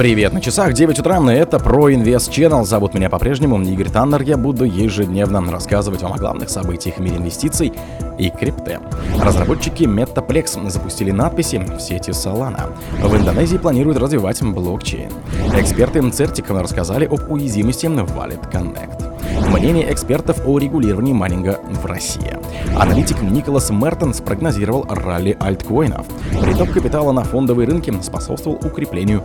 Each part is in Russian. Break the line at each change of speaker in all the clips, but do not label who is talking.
Привет, на часах 9 утра, это Pro Invest Channel. Зовут меня по-прежнему Игорь Таннер. Я буду ежедневно рассказывать вам о главных событиях в мире инвестиций и крипты. Разработчики Metaplex запустили надписи в сети Solana. В Индонезии планируют развивать блокчейн. Эксперты Certic рассказали об уязвимости Wallet Connect. Мнение экспертов о регулировании майнинга в России. Аналитик Николас Мертенс прогнозировал ралли альткоинов. Приток капитала на фондовые рынки способствовал укреплению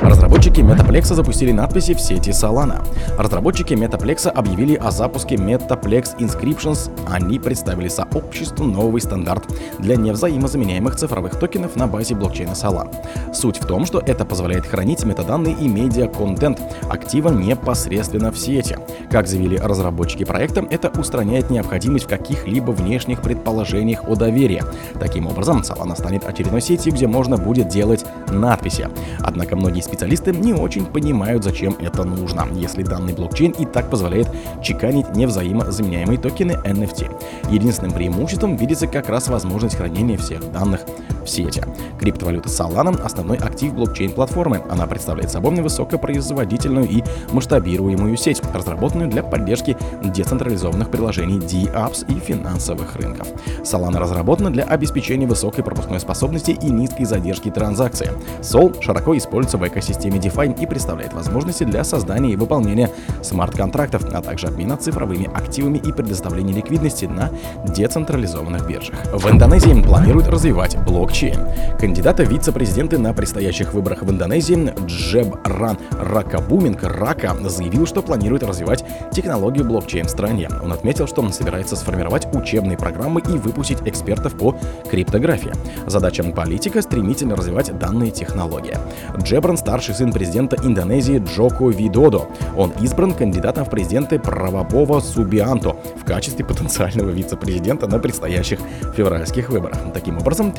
Разработчики Metaplex запустили надписи в сети Solana. Разработчики Metaplex объявили о запуске Metaplex Inscriptions. Они представили сообществу новый стандарт для невзаимозаменяемых цифровых токенов на базе блокчейна Solana. Суть в том, что это позволяет хранить метаданные и медиа-контент актива непосредственно в сети. Как заявили разработчики проекта, это устраняет необходимость в каких-либо внешних предположениях о доверии. Таким образом, Solana станет очередной сетью, где можно будет делать надписи. Однако многие специалисты не очень понимают, зачем это нужно, если данный блокчейн и так позволяет чеканить невзаимозаменяемые токены NFT. Единственным преимуществом видится как раз возможность хранения всех данных в сети. Криптовалюта Solana – основной актив блокчейн-платформы. Она представляет собой высокопроизводительную и масштабируемую сеть, разработанную для поддержки децентрализованных приложений DApps и финансовых рынков. Solana разработана для обеспечения высокой пропускной способности и низкой задержки транзакций. Sol широко используется в экосистеме DeFi и представляет возможности для создания и выполнения смарт-контрактов, а также обмена цифровыми активами и предоставления ликвидности на децентрализованных биржах. В Индонезии планируют развивать блокчейн. Кандидата вице-президенты на предстоящих выборах в Индонезии Джебран Ракабуминг Рака заявил, что планирует развивать технологию блокчейн в стране. Он отметил, что он собирается сформировать учебные программы и выпустить экспертов по криптографии. Задача политика стремительно развивать данные технологии. Джебран старший сын президента Индонезии Джоко Видодо. Он избран кандидатом в президенты Правобова Субианто в качестве потенциального вице-президента на предстоящих февральских выборах. Таким образом,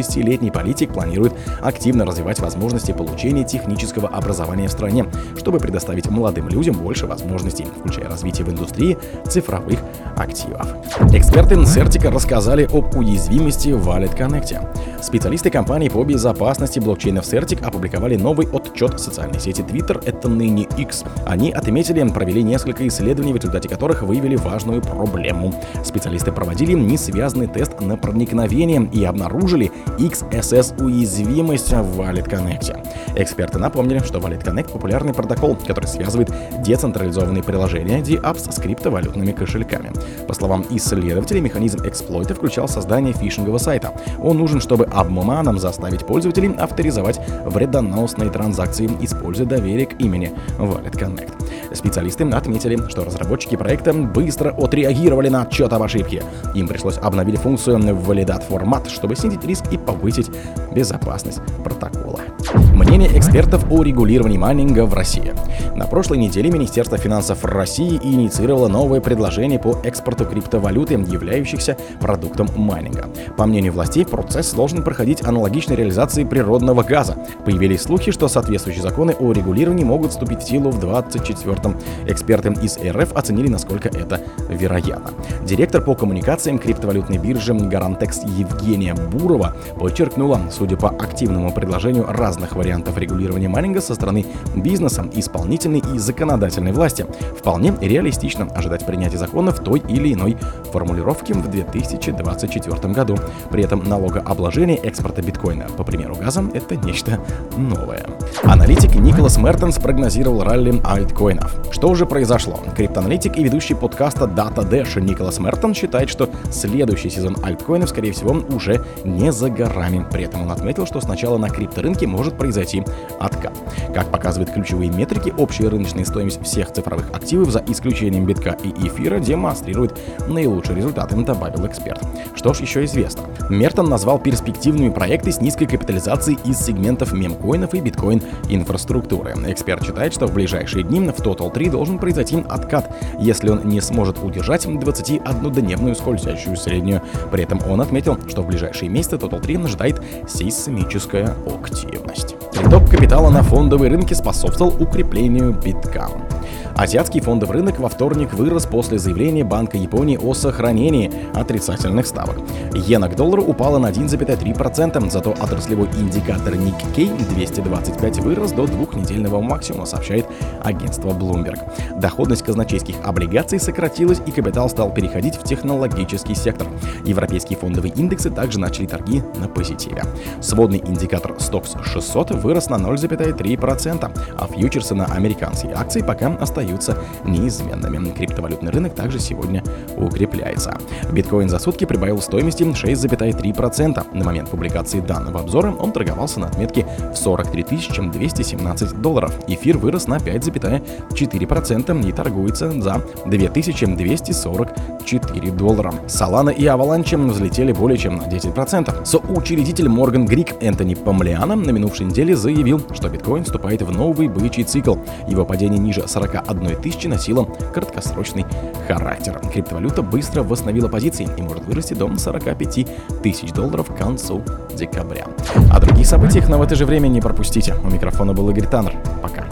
36-летний политик планирует активно развивать возможности получения технического образования в стране, чтобы предоставить молодым людям больше возможностей, включая развитие в индустрии цифровых активов. Эксперты Certica рассказали об уязвимости в Wallet Connect. Специалисты компании по безопасности блокчейнов Certic опубликовали новый отчет социальной сети Twitter, это ныне X. Они отметили, провели несколько исследований, в результате которых выявили важную проблему. Специалисты проводили несвязанный тест на проникновение и обнаружили XSS уязвимость в Wallet Connect. Эксперты напомнили, что Wallet Connect популярный протокол, который связывает децентрализованные приложения DApps с криптовалютными кошельками. По словам исследователей, механизм эксплойта включал создание фишингового сайта. Он нужен, чтобы обманом заставить пользователей авторизовать вредоносные транзакции, используя доверие к имени Wallet Connect. Специалисты отметили, что разработчики проекта быстро отреагировали на отчет об ошибке. Им пришлось обновить функцию Validate формат, чтобы снизить риск и повысить безопасность протокола. Мнение экспертов о регулировании майнинга в России. На прошлой неделе Министерство финансов России инициировало новое предложение по экспорту криптовалюты, являющихся продуктом майнинга. По мнению властей, процесс должен проходить аналогично реализации природного газа. Появились слухи, что соответствующие законы о регулировании могут вступить в силу в 24-м. Эксперты из РФ оценили, насколько это вероятно. Директор по коммуникациям криптовалютной биржи Гарантекс Евгения Бурова подчеркнула, судя по активному предложению разных вариантов регулирования майнинга со стороны бизнеса, исполнительной и законодательной власти, вполне реалистично ожидать принятия закона в той или иной формулировке в 2024 году. При этом налогообложение экспорта биткоина, по примеру газа, это нечто новое. Аналитик Николас Мертенс прогнозировал ралли альткоинов. Что уже произошло? Криптоаналитик и ведущий подкаста Data Dash Николас Мертон считает, что следующий сезон альткоинов, скорее всего, уже не за горами. При этом он отметил, что сначала на крипторынке может произойти откат. Как показывают ключевые метрики, общая рыночная стоимость всех цифровых активов за исключением битка и эфира демонстрирует наилучшие результаты, добавил эксперт. Что ж еще известно? Мертон назвал перспективными проекты с низкой капитализацией из сегментов мемкоинов и биткоин инфраструктуры. Эксперт считает, что в ближайшие дни в Total 3 должен произойти откат, если он не сможет удержать 21-дневную скользящую среднюю. При этом он отметил, что в ближайшие месяцы Total 3 ожидает сейсмическая активность. Приток капитала на фондовые рынки способствовал укреплению битка. Азиатский фондовый рынок во вторник вырос после заявления Банка Японии о сохранении отрицательных ставок. Иена к доллару упала на 1,3%, зато отраслевой индикатор Nikkei 225 вырос до двухнедельного максимума, сообщает агентство Bloomberg. Доходность казначейских облигаций сократилась и капитал стал переходить в технологический сектор. Европейские фондовые индексы также начали торги на позитиве. Сводный индикатор Stoxx 600 вырос на 0,3%, а фьючерсы на американские акции пока остаются неизменными. Криптовалютный рынок также сегодня укрепляется. Биткоин за сутки прибавил стоимости 6,3%. На момент публикации данного обзора он торговался на отметке в 43 217 долларов. Эфир вырос на 5,4% и торгуется за 2244 доллара. Solana и Avalanche взлетели более чем на 10%. Соучредитель Morgan Грик Энтони Помлиана на минувшей неделе заявил, что биткоин вступает в новый бычий цикл. Его падение ниже 41 тысячи носило краткосрочный характер. Криптовалюта быстро восстановила позиции и может вырасти до 45 тысяч долларов к концу декабря. О других событиях, но в это же время не пропустите. У микрофона был Игорь Таннер. Пока.